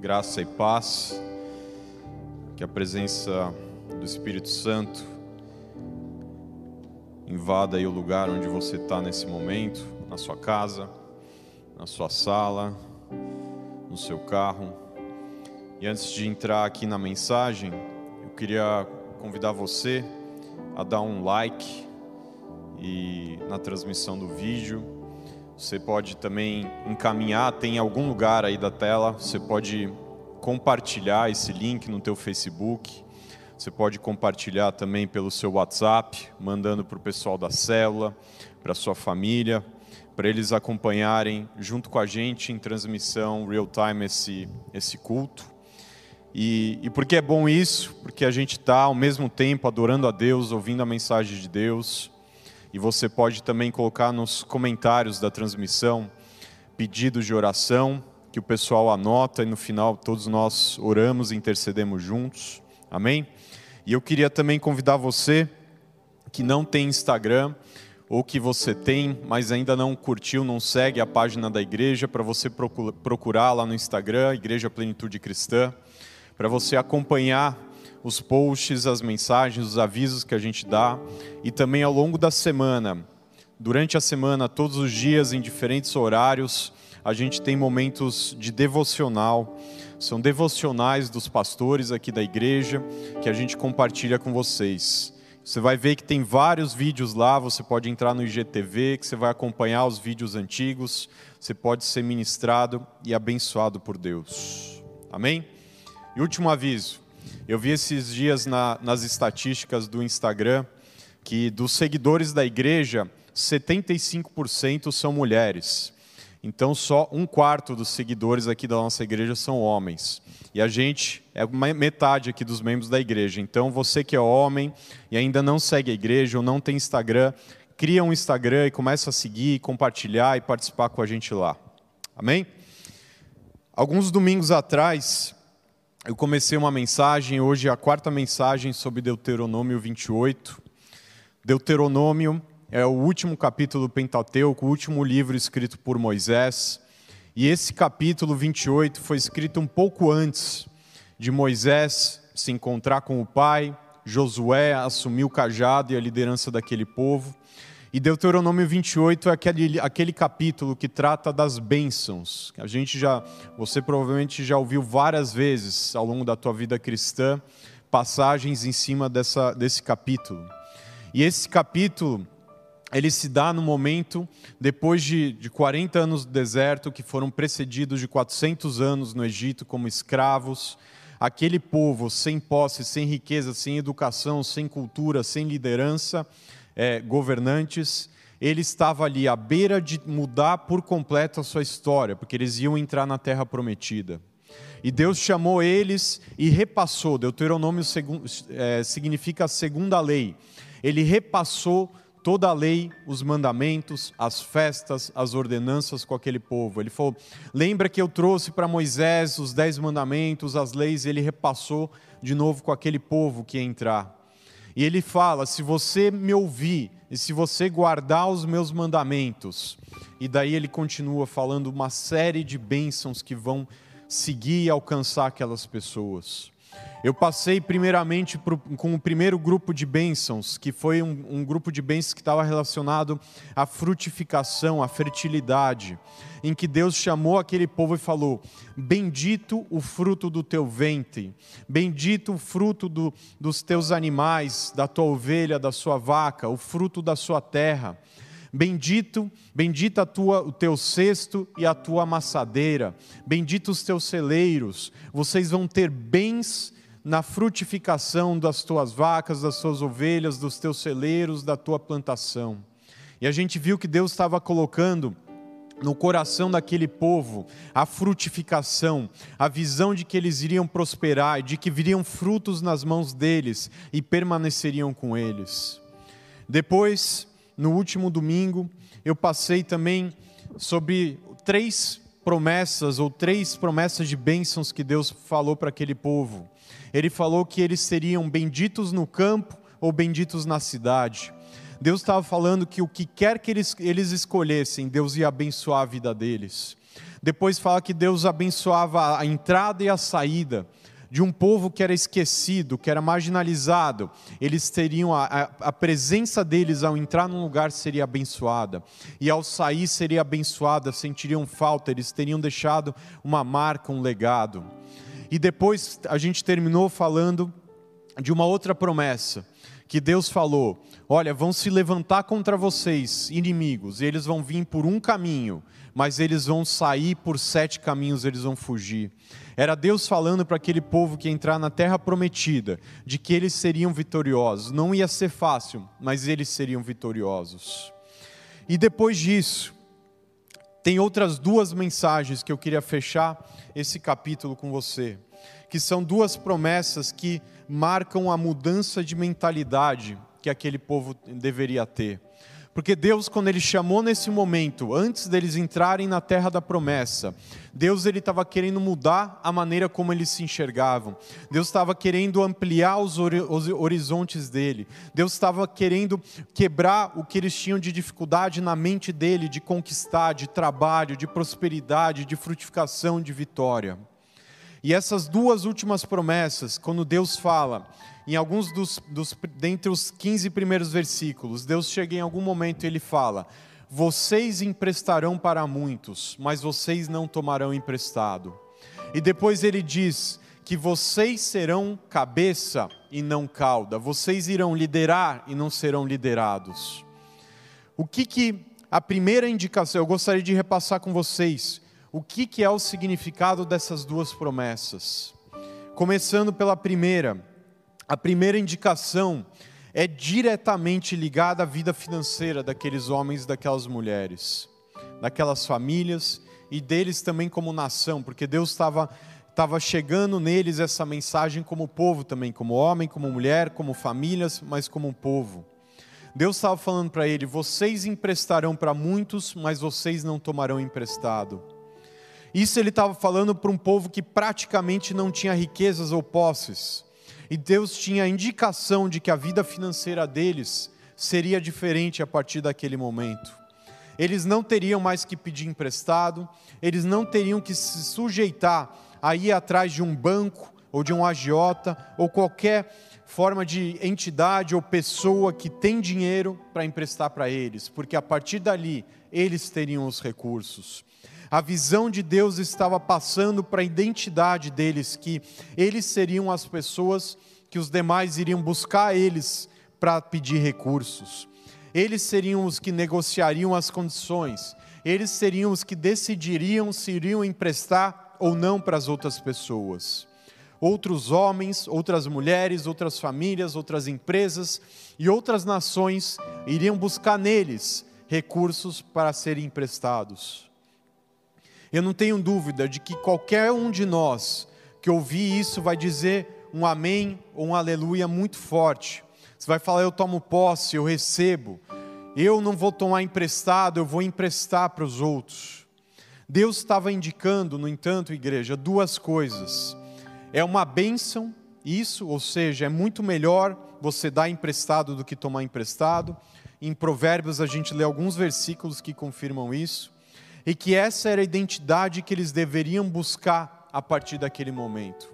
graça e paz, que a presença do Espírito Santo invada aí o lugar onde você está nesse momento, na sua casa, na sua sala, no seu carro. E antes de entrar aqui na mensagem, eu queria convidar você a dar um like e na transmissão do vídeo você pode também encaminhar, tem algum lugar aí da tela, você pode compartilhar esse link no teu Facebook. Você pode compartilhar também pelo seu WhatsApp, mandando para o pessoal da célula, para sua família, para eles acompanharem junto com a gente em transmissão real time esse, esse culto. E, e por que é bom isso? Porque a gente está ao mesmo tempo adorando a Deus, ouvindo a mensagem de Deus, e você pode também colocar nos comentários da transmissão pedidos de oração, que o pessoal anota e no final todos nós oramos e intercedemos juntos. Amém? E eu queria também convidar você que não tem Instagram ou que você tem, mas ainda não curtiu, não segue a página da igreja, para você procurar lá no Instagram, Igreja Plenitude Cristã, para você acompanhar os posts, as mensagens, os avisos que a gente dá e também ao longo da semana. Durante a semana, todos os dias, em diferentes horários, a gente tem momentos de devocional. São devocionais dos pastores aqui da igreja que a gente compartilha com vocês. Você vai ver que tem vários vídeos lá, você pode entrar no IGTV, que você vai acompanhar os vídeos antigos, você pode ser ministrado e abençoado por Deus. Amém? E último aviso: eu vi esses dias na, nas estatísticas do Instagram que dos seguidores da igreja, 75% são mulheres. Então, só um quarto dos seguidores aqui da nossa igreja são homens. E a gente é metade aqui dos membros da igreja. Então, você que é homem e ainda não segue a igreja ou não tem Instagram, cria um Instagram e começa a seguir, compartilhar e participar com a gente lá. Amém? Alguns domingos atrás, eu comecei uma mensagem, hoje é a quarta mensagem sobre Deuteronômio 28. Deuteronômio é o último capítulo do Pentateuco, o último livro escrito por Moisés. E esse capítulo 28 foi escrito um pouco antes de Moisés se encontrar com o pai, Josué assumir o cajado e a liderança daquele povo. E Deuteronômio 28 é aquele, aquele capítulo que trata das bênçãos. A gente já, você provavelmente já ouviu várias vezes ao longo da tua vida cristã passagens em cima dessa, desse capítulo. E esse capítulo ele se dá no momento, depois de, de 40 anos do deserto, que foram precedidos de 400 anos no Egito como escravos, aquele povo sem posse, sem riqueza, sem educação, sem cultura, sem liderança, é, governantes, ele estava ali à beira de mudar por completo a sua história, porque eles iam entrar na terra prometida. E Deus chamou eles e repassou. Deuteronômio é, significa a segunda lei. Ele repassou toda a lei, os mandamentos, as festas, as ordenanças com aquele povo. Ele falou: lembra que eu trouxe para Moisés os dez mandamentos, as leis, ele repassou de novo com aquele povo que ia entrar. E ele fala: se você me ouvir e se você guardar os meus mandamentos, e daí ele continua falando uma série de bênçãos que vão seguir e alcançar aquelas pessoas. Eu passei primeiramente com o primeiro grupo de bênçãos, que foi um, um grupo de bênçãos que estava relacionado à frutificação, à fertilidade, em que Deus chamou aquele povo e falou: Bendito o fruto do teu ventre, bendito o fruto do, dos teus animais, da tua ovelha, da sua vaca, o fruto da sua terra. Bendito, bendita a tua, o teu cesto e a tua amassadeira, bendito os teus celeiros, vocês vão ter bens na frutificação das tuas vacas, das tuas ovelhas, dos teus celeiros, da tua plantação. E a gente viu que Deus estava colocando no coração daquele povo a frutificação, a visão de que eles iriam prosperar, de que viriam frutos nas mãos deles e permaneceriam com eles. Depois, no último domingo, eu passei também sobre três promessas ou três promessas de bênçãos que Deus falou para aquele povo ele falou que eles seriam benditos no campo ou benditos na cidade. Deus estava falando que o que quer que eles, eles escolhessem, Deus ia abençoar a vida deles. Depois fala que Deus abençoava a entrada e a saída de um povo que era esquecido, que era marginalizado, eles teriam a, a, a, presença deles ao entrar num lugar seria abençoada, e ao sair seria abençoada, sentiriam falta, eles teriam deixado uma marca, um legado. E depois a gente terminou falando de uma outra promessa, que Deus falou: Olha, vão se levantar contra vocês, inimigos, e eles vão vir por um caminho, mas eles vão sair por sete caminhos, eles vão fugir. Era Deus falando para aquele povo que ia entrar na terra prometida, de que eles seriam vitoriosos. Não ia ser fácil, mas eles seriam vitoriosos. E depois disso, tem outras duas mensagens que eu queria fechar esse capítulo com você, que são duas promessas que marcam a mudança de mentalidade que aquele povo deveria ter. Porque Deus, quando Ele chamou nesse momento, antes deles entrarem na terra da promessa, Deus ele estava querendo mudar a maneira como eles se enxergavam. Deus estava querendo ampliar os, horizontes dele. Deus estava querendo quebrar o que eles tinham de dificuldade na mente dele, de conquistar, de trabalho, de prosperidade, de frutificação, de vitória. E essas duas últimas promessas, quando Deus fala, em alguns dos, dos dentre os 15 primeiros versículos, Deus chega em algum momento e ele fala: Vocês emprestarão para muitos, mas vocês não tomarão emprestado. E depois ele diz que vocês serão cabeça e não cauda, vocês irão liderar e não serão liderados. O que que a primeira indicação, eu gostaria de repassar com vocês o que, que é o significado dessas duas promessas. Começando pela primeira, a primeira indicação é diretamente ligada à vida financeira daqueles homens daquelas mulheres, daquelas famílias e deles também como nação, porque Deus estava estava chegando neles essa mensagem como povo também, como homem, como mulher, como famílias, mas como povo. Deus estava falando para ele: vocês emprestarão para muitos, mas vocês não tomarão emprestado. Isso ele estava falando para um povo que praticamente não tinha riquezas ou posses. E Deus tinha a indicação de que a vida financeira deles seria diferente a partir daquele momento. Eles não teriam mais que pedir emprestado, eles não teriam que se sujeitar a ir atrás de um banco ou de um agiota ou qualquer forma de entidade ou pessoa que tem dinheiro para emprestar para eles, porque a partir dali eles teriam os recursos. A visão de Deus estava passando para a identidade deles, que eles seriam as pessoas que os demais iriam buscar eles para pedir recursos. Eles seriam os que negociariam as condições. Eles seriam os que decidiriam se iriam emprestar ou não para as outras pessoas. Outros homens, outras mulheres, outras famílias, outras empresas e outras nações iriam buscar neles recursos para serem emprestados. Eu não tenho dúvida de que qualquer um de nós que ouvir isso vai dizer um amém ou um aleluia muito forte. Você vai falar, eu tomo posse, eu recebo. Eu não vou tomar emprestado, eu vou emprestar para os outros. Deus estava indicando, no entanto, igreja, duas coisas. É uma bênção, isso, ou seja, é muito melhor você dar emprestado do que tomar emprestado. Em Provérbios a gente lê alguns versículos que confirmam isso e que essa era a identidade que eles deveriam buscar a partir daquele momento.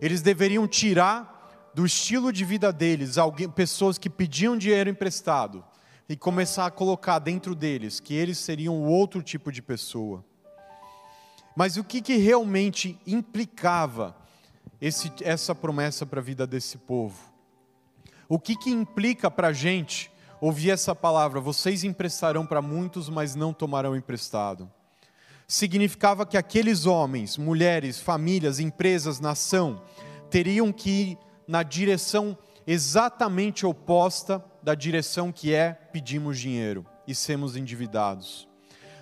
Eles deveriam tirar do estilo de vida deles alguém, pessoas que pediam dinheiro emprestado e começar a colocar dentro deles que eles seriam outro tipo de pessoa. Mas o que, que realmente implicava esse, essa promessa para a vida desse povo? O que, que implica para a gente ouvi essa palavra: vocês emprestarão para muitos, mas não tomarão emprestado. Significava que aqueles homens, mulheres, famílias, empresas, nação, teriam que ir na direção exatamente oposta da direção que é pedimos dinheiro e sermos endividados.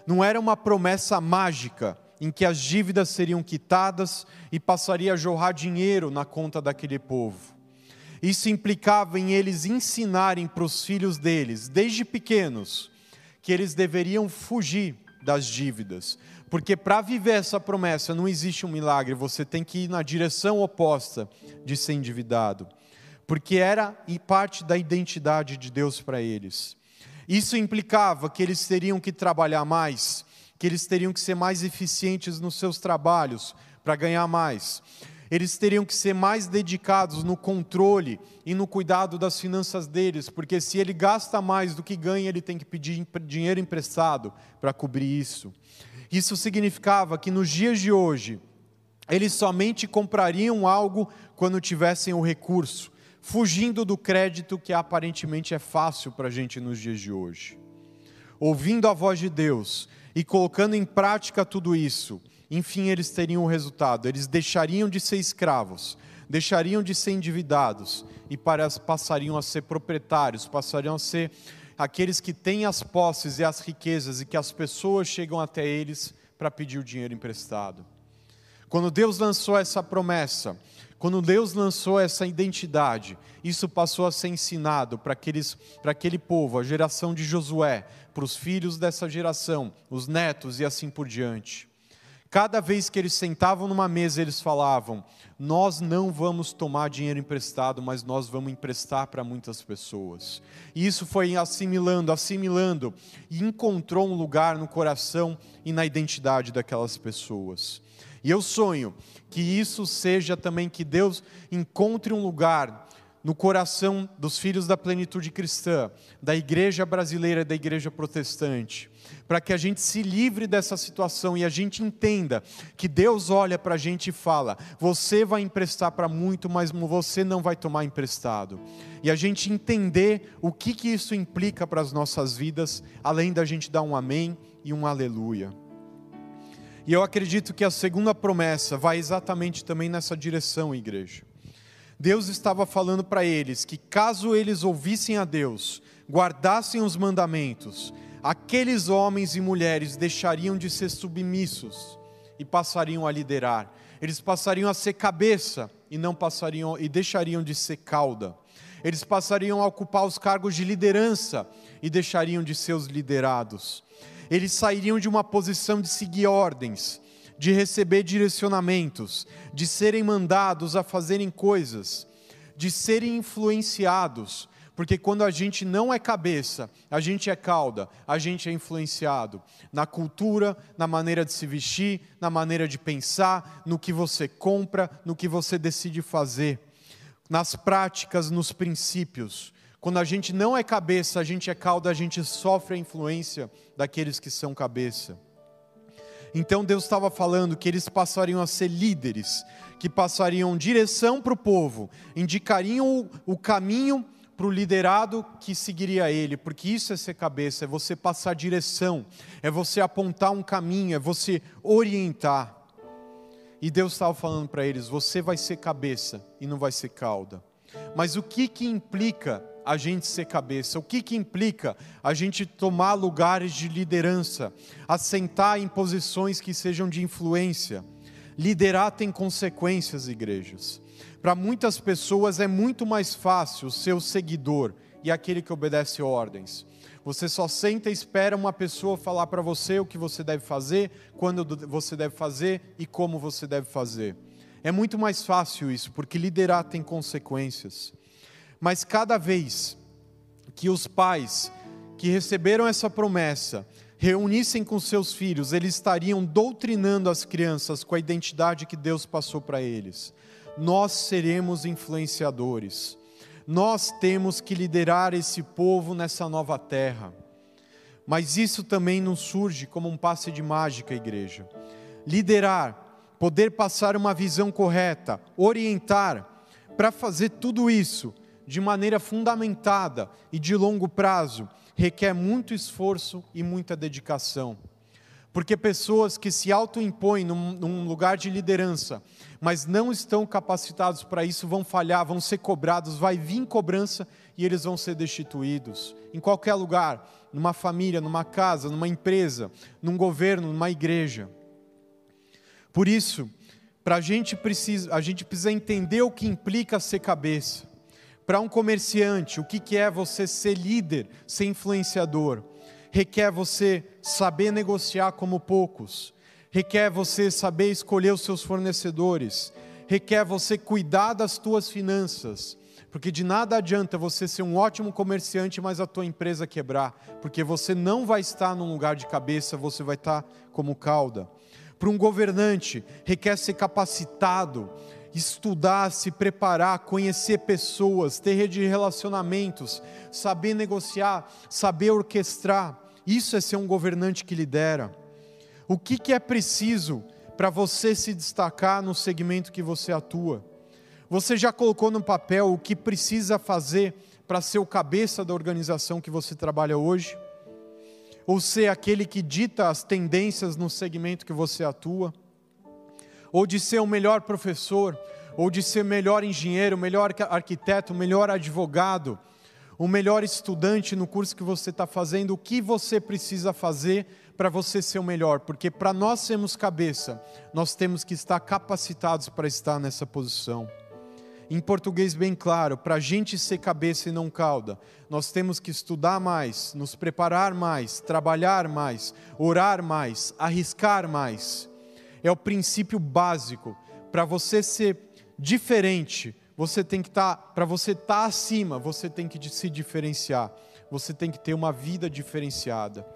Não era uma promessa mágica em que as dívidas seriam quitadas e passaria a jorrar dinheiro na conta daquele povo. Isso implicava em eles ensinarem para os filhos deles, desde pequenos, que eles deveriam fugir das dívidas, porque para viver essa promessa não existe um milagre, você tem que ir na direção oposta de ser endividado, porque era e parte da identidade de Deus para eles. Isso implicava que eles teriam que trabalhar mais, que eles teriam que ser mais eficientes nos seus trabalhos para ganhar mais. Eles teriam que ser mais dedicados no controle e no cuidado das finanças deles, porque se ele gasta mais do que ganha, ele tem que pedir dinheiro emprestado para cobrir isso. Isso significava que nos dias de hoje, eles somente comprariam algo quando tivessem o recurso, fugindo do crédito que aparentemente é fácil para a gente nos dias de hoje. Ouvindo a voz de Deus e colocando em prática tudo isso, enfim, eles teriam o resultado: eles deixariam de ser escravos, deixariam de ser endividados e passariam a ser proprietários, passariam a ser aqueles que têm as posses e as riquezas e que as pessoas chegam até eles para pedir o dinheiro emprestado. Quando Deus lançou essa promessa, quando Deus lançou essa identidade, isso passou a ser ensinado para aqueles, para aquele povo, a geração de Josué, para os filhos dessa geração, os netos e assim por diante. Cada vez que eles sentavam numa mesa, eles falavam: Nós não vamos tomar dinheiro emprestado, mas nós vamos emprestar para muitas pessoas. E isso foi assimilando, assimilando, e encontrou um lugar no coração e na identidade daquelas pessoas. E eu sonho que isso seja também que Deus encontre um lugar no coração dos filhos da plenitude cristã, da igreja brasileira e da igreja protestante, para que a gente se livre dessa situação e a gente entenda que Deus olha para a gente e fala: você vai emprestar para muito, mas você não vai tomar emprestado. E a gente entender o que, que isso implica para as nossas vidas, além da gente dar um amém e um aleluia. E eu acredito que a segunda promessa vai exatamente também nessa direção, igreja. Deus estava falando para eles que caso eles ouvissem a Deus, guardassem os mandamentos, aqueles homens e mulheres deixariam de ser submissos e passariam a liderar. Eles passariam a ser cabeça e não passariam e deixariam de ser cauda. Eles passariam a ocupar os cargos de liderança e deixariam de ser os liderados. Eles sairiam de uma posição de seguir ordens de receber direcionamentos, de serem mandados a fazerem coisas, de serem influenciados, porque quando a gente não é cabeça, a gente é cauda, a gente é influenciado na cultura, na maneira de se vestir, na maneira de pensar, no que você compra, no que você decide fazer, nas práticas, nos princípios. Quando a gente não é cabeça, a gente é cauda, a gente sofre a influência daqueles que são cabeça. Então Deus estava falando que eles passariam a ser líderes, que passariam direção para o povo, indicariam o, caminho para o liderado que seguiria ele, porque isso é ser cabeça, é você passar direção, é você apontar um caminho, é você orientar. E Deus estava falando para eles: você vai ser cabeça e não vai ser cauda. Mas o que que implica a gente ser cabeça. O que, que implica a gente tomar lugares de liderança, assentar em posições que sejam de influência? Liderar tem consequências, igrejas. Para muitas pessoas é muito mais fácil ser o seguidor e aquele que obedece ordens. Você só senta e espera uma pessoa falar para você o que você deve fazer, quando você deve fazer e como você deve fazer. É muito mais fácil isso, porque liderar tem consequências. Mas cada vez que os pais que receberam essa promessa reunissem com seus filhos, eles estariam doutrinando as crianças com a identidade que Deus passou para eles. Nós seremos influenciadores. Nós temos que liderar esse povo nessa nova terra. Mas isso também não surge como um passe de mágica, igreja. Liderar, poder passar uma visão correta, orientar, para fazer tudo isso, de maneira fundamentada e de longo prazo, requer muito esforço e muita dedicação. Porque pessoas que se autoimpõem num, num lugar de liderança, mas não estão capacitados para isso, vão falhar, vão ser cobrados, vai vir cobrança e eles vão ser destituídos. Em qualquer lugar, numa família, numa casa, numa empresa, num governo, numa igreja. Por isso, para a gente precisa, a gente precisa entender o que implica ser cabeça. Para um comerciante, o que é você ser líder, ser influenciador? Requer você saber negociar como poucos, requer você saber escolher os seus fornecedores, requer você cuidar das tuas finanças, porque de nada adianta você ser um ótimo comerciante, mas a tua empresa quebrar, porque você não vai estar num lugar de cabeça, você vai estar como cauda. Para um governante, requer ser capacitado, estudar, se preparar, conhecer pessoas, ter rede de relacionamentos, saber negociar, saber orquestrar. Isso é ser um governante que lidera. O que, que é preciso para você se destacar no segmento que você atua? Você já colocou no papel o que precisa fazer para ser o cabeça da organização que você trabalha hoje? Ou ser aquele que dita as tendências no segmento que você atua? Ou de ser o melhor professor? Ou de ser melhor engenheiro, melhor arquiteto, melhor advogado? O melhor estudante no curso que você está fazendo? O que você precisa fazer para você ser o melhor? Porque para nós sermos cabeça, nós temos que estar capacitados para estar nessa posição em português bem claro, para a gente ser cabeça e não cauda, nós temos que estudar mais, nos preparar mais, trabalhar mais, orar mais, arriscar mais. É o princípio básico. Para você ser diferente, você tem que estar, tá, para você estar tá acima, você tem que se diferenciar. Você tem que ter uma vida diferenciada.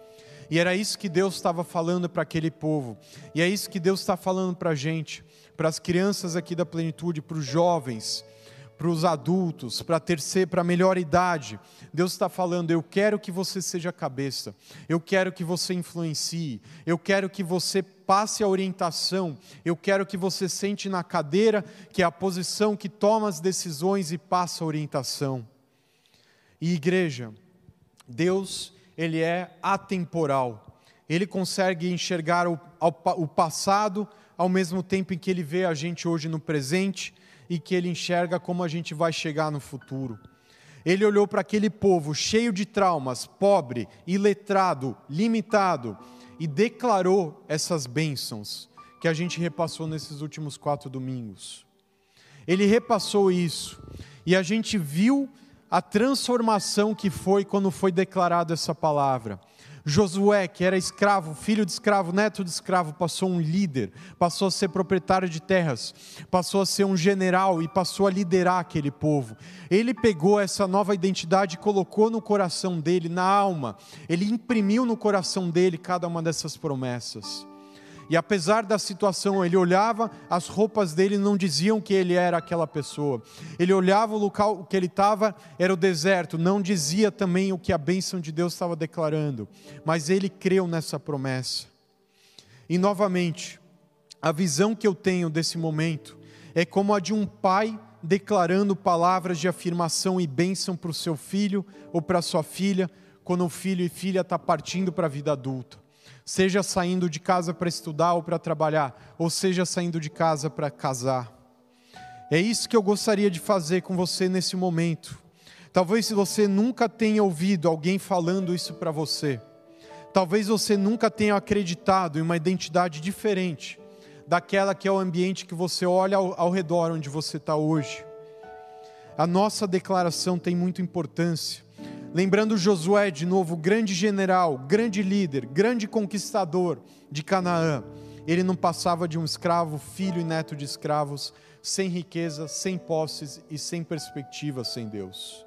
E era isso que Deus estava falando para aquele povo. E é isso que Deus está falando para a gente para as crianças aqui da plenitude, para os jovens, para os adultos, para terceira, para a melhor idade. Deus está falando: eu quero que você seja cabeça, eu quero que você influencie, eu quero que você passe a orientação, eu quero que você sente na cadeira, que é a posição que toma as decisões e passa a orientação. E igreja, Deus, ele é atemporal. Ele consegue enxergar o, o passado, ao mesmo tempo em que ele vê a gente hoje no presente e que ele enxerga como a gente vai chegar no futuro. Ele olhou para aquele povo cheio de traumas, pobre, iletrado, limitado, e declarou essas bênçãos que a gente repassou nesses últimos quatro domingos. Ele repassou isso, e a gente viu a transformação que foi quando foi declarado essa palavra. Josué, que era escravo, filho de escravo, neto de escravo, passou um líder, passou a ser proprietário de terras, passou a ser um general e passou a liderar aquele povo. Ele pegou essa nova identidade e colocou no coração dele, na alma, ele imprimiu no coração dele cada uma dessas promessas. E apesar da situação, ele olhava, as roupas dele não diziam que ele era aquela pessoa. Ele olhava o local que ele estava, era o deserto, não dizia também o que a bênção de Deus estava declarando. Mas ele creu nessa promessa. E novamente, a visão que eu tenho desse momento é como a de um pai declarando palavras de afirmação e bênção para o seu filho ou para sua filha, quando o filho e filha está partindo para a vida adulta seja saindo de casa para estudar ou para trabalhar, ou seja saindo de casa para casar. É isso que eu gostaria de fazer com você nesse momento. Talvez você nunca tenha ouvido alguém falando isso para você. Talvez você nunca tenha acreditado em uma identidade diferente daquela que é o ambiente que você olha ao, ao redor onde você está hoje. A nossa declaração tem muita importância. Lembrando Josué de novo, grande general, grande líder, grande conquistador de Canaã. Ele não passava de um escravo, filho e neto de escravos, sem riqueza, sem posses e sem perspectiva sem Deus.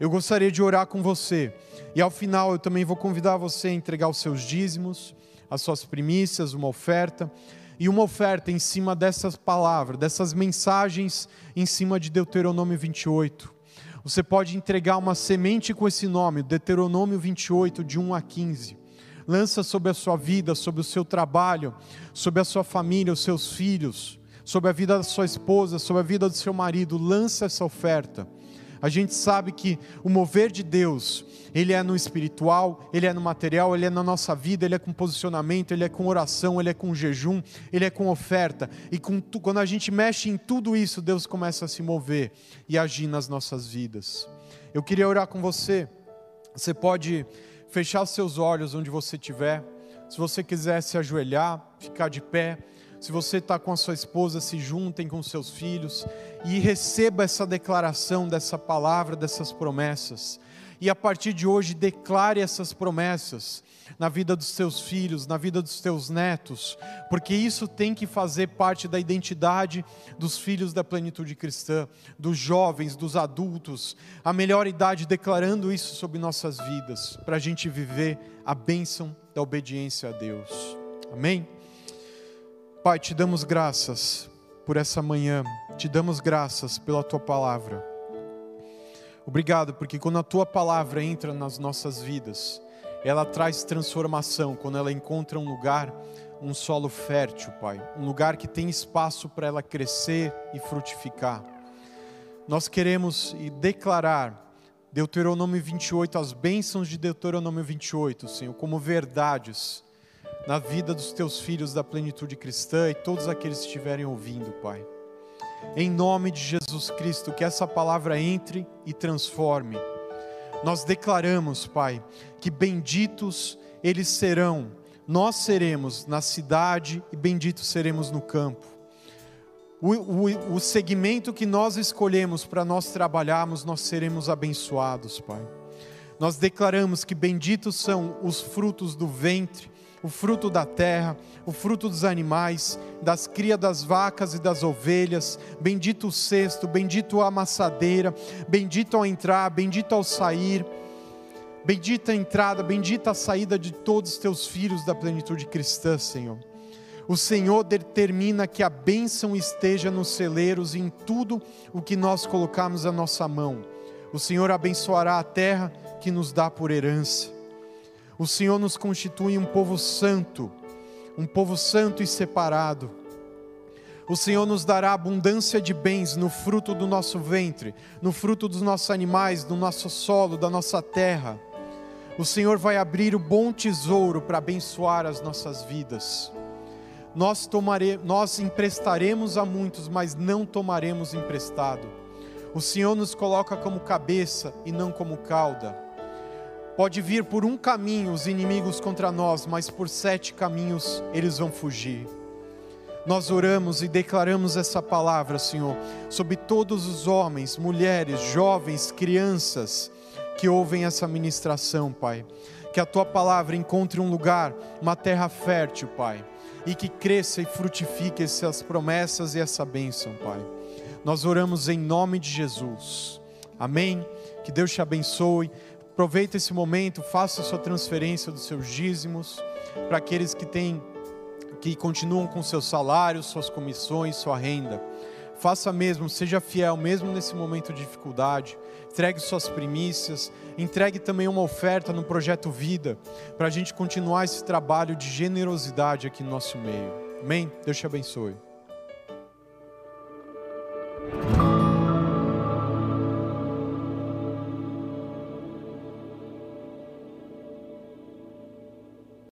Eu gostaria de orar com você, e ao final eu também vou convidar você a entregar os seus dízimos, as suas primícias, uma oferta, e uma oferta em cima dessas palavras, dessas mensagens em cima de Deuteronômio 28. Você pode entregar uma semente com esse nome, Deuteronômio 28, de 1 a 15. Lança sobre a sua vida, sobre o seu trabalho, sobre a sua família, os seus filhos, sobre a vida da sua esposa, sobre a vida do seu marido. Lança essa oferta. A gente sabe que o mover de Deus, ele é no espiritual, ele é no material, ele é na nossa vida, ele é com posicionamento, ele é com oração, ele é com jejum, ele é com oferta. E com, quando a gente mexe em tudo isso, Deus começa a se mover e agir nas nossas vidas. Eu queria orar com você. Você pode fechar os seus olhos onde você estiver. Se você quiser se ajoelhar, ficar de pé. Se você está com a sua esposa, se juntem com seus filhos e receba essa declaração dessa palavra, dessas promessas. E a partir de hoje, declare essas promessas na vida dos teus filhos, na vida dos teus netos, porque isso tem que fazer parte da identidade dos filhos da plenitude cristã, dos jovens, dos adultos, a melhor idade declarando isso sobre nossas vidas, para a gente viver a bênção da obediência a Deus. Amém? Pai, te damos graças por essa manhã, te damos graças pela tua palavra. Obrigado, porque quando a tua palavra entra nas nossas vidas, ela traz transformação, quando ela encontra um lugar, um solo fértil, Pai, um lugar que tem espaço para ela crescer e frutificar. Nós queremos declarar Deuteronômio 28, as bênçãos de Deuteronômio 28, Senhor, como verdades na vida dos teus filhos da plenitude cristã e todos aqueles que estiverem ouvindo, Pai em nome de Jesus Cristo, que essa palavra entre e transforme. Nós declaramos, Pai, que benditos eles serão, nós seremos na cidade e benditos seremos no campo. O, o, o segmento que nós escolhemos para nós trabalharmos, nós seremos abençoados, Pai. Nós declaramos que benditos são os frutos do ventre, o fruto da terra, o fruto dos animais, das crias das vacas e das ovelhas. Bendito o cesto, bendito a amassadeira, bendito ao entrar, bendito ao sair. Bendita a entrada, bendita a saída de todos os teus filhos da plenitude cristã, Senhor. O Senhor determina que a bênção esteja nos celeiros e em tudo o que nós colocamos a nossa mão. O Senhor abençoará a terra que nos dá por herança. O Senhor nos constitui um povo santo, um povo santo e separado. O Senhor nos dará abundância de bens no fruto do nosso ventre, no fruto dos nossos animais, do nosso solo, da nossa terra. O Senhor vai abrir o bom tesouro para abençoar as nossas vidas. Nós, tomare, nós emprestaremos a muitos, mas não tomaremos emprestado. O Senhor nos coloca como cabeça e não como cauda. Pode vir por um caminho os inimigos contra nós, mas por sete caminhos eles vão fugir. Nós oramos e declaramos essa palavra, Senhor, sobre todos os homens, mulheres, jovens, crianças que ouvem essa ministração, Pai. Que a tua palavra encontre um lugar, uma terra fértil, Pai, e que cresça e frutifique essas promessas e essa bênção, Pai. Nós oramos em nome de Jesus. Amém. Que Deus te abençoe. Aproveita esse momento, faça a sua transferência dos seus dízimos para aqueles que têm que continuam com seus salários, suas comissões, sua renda. Faça mesmo, seja fiel mesmo nesse momento de dificuldade. Entregue suas primícias, entregue também uma oferta no projeto Vida, para a gente continuar esse trabalho de generosidade aqui no nosso meio. Amém? Deus te abençoe.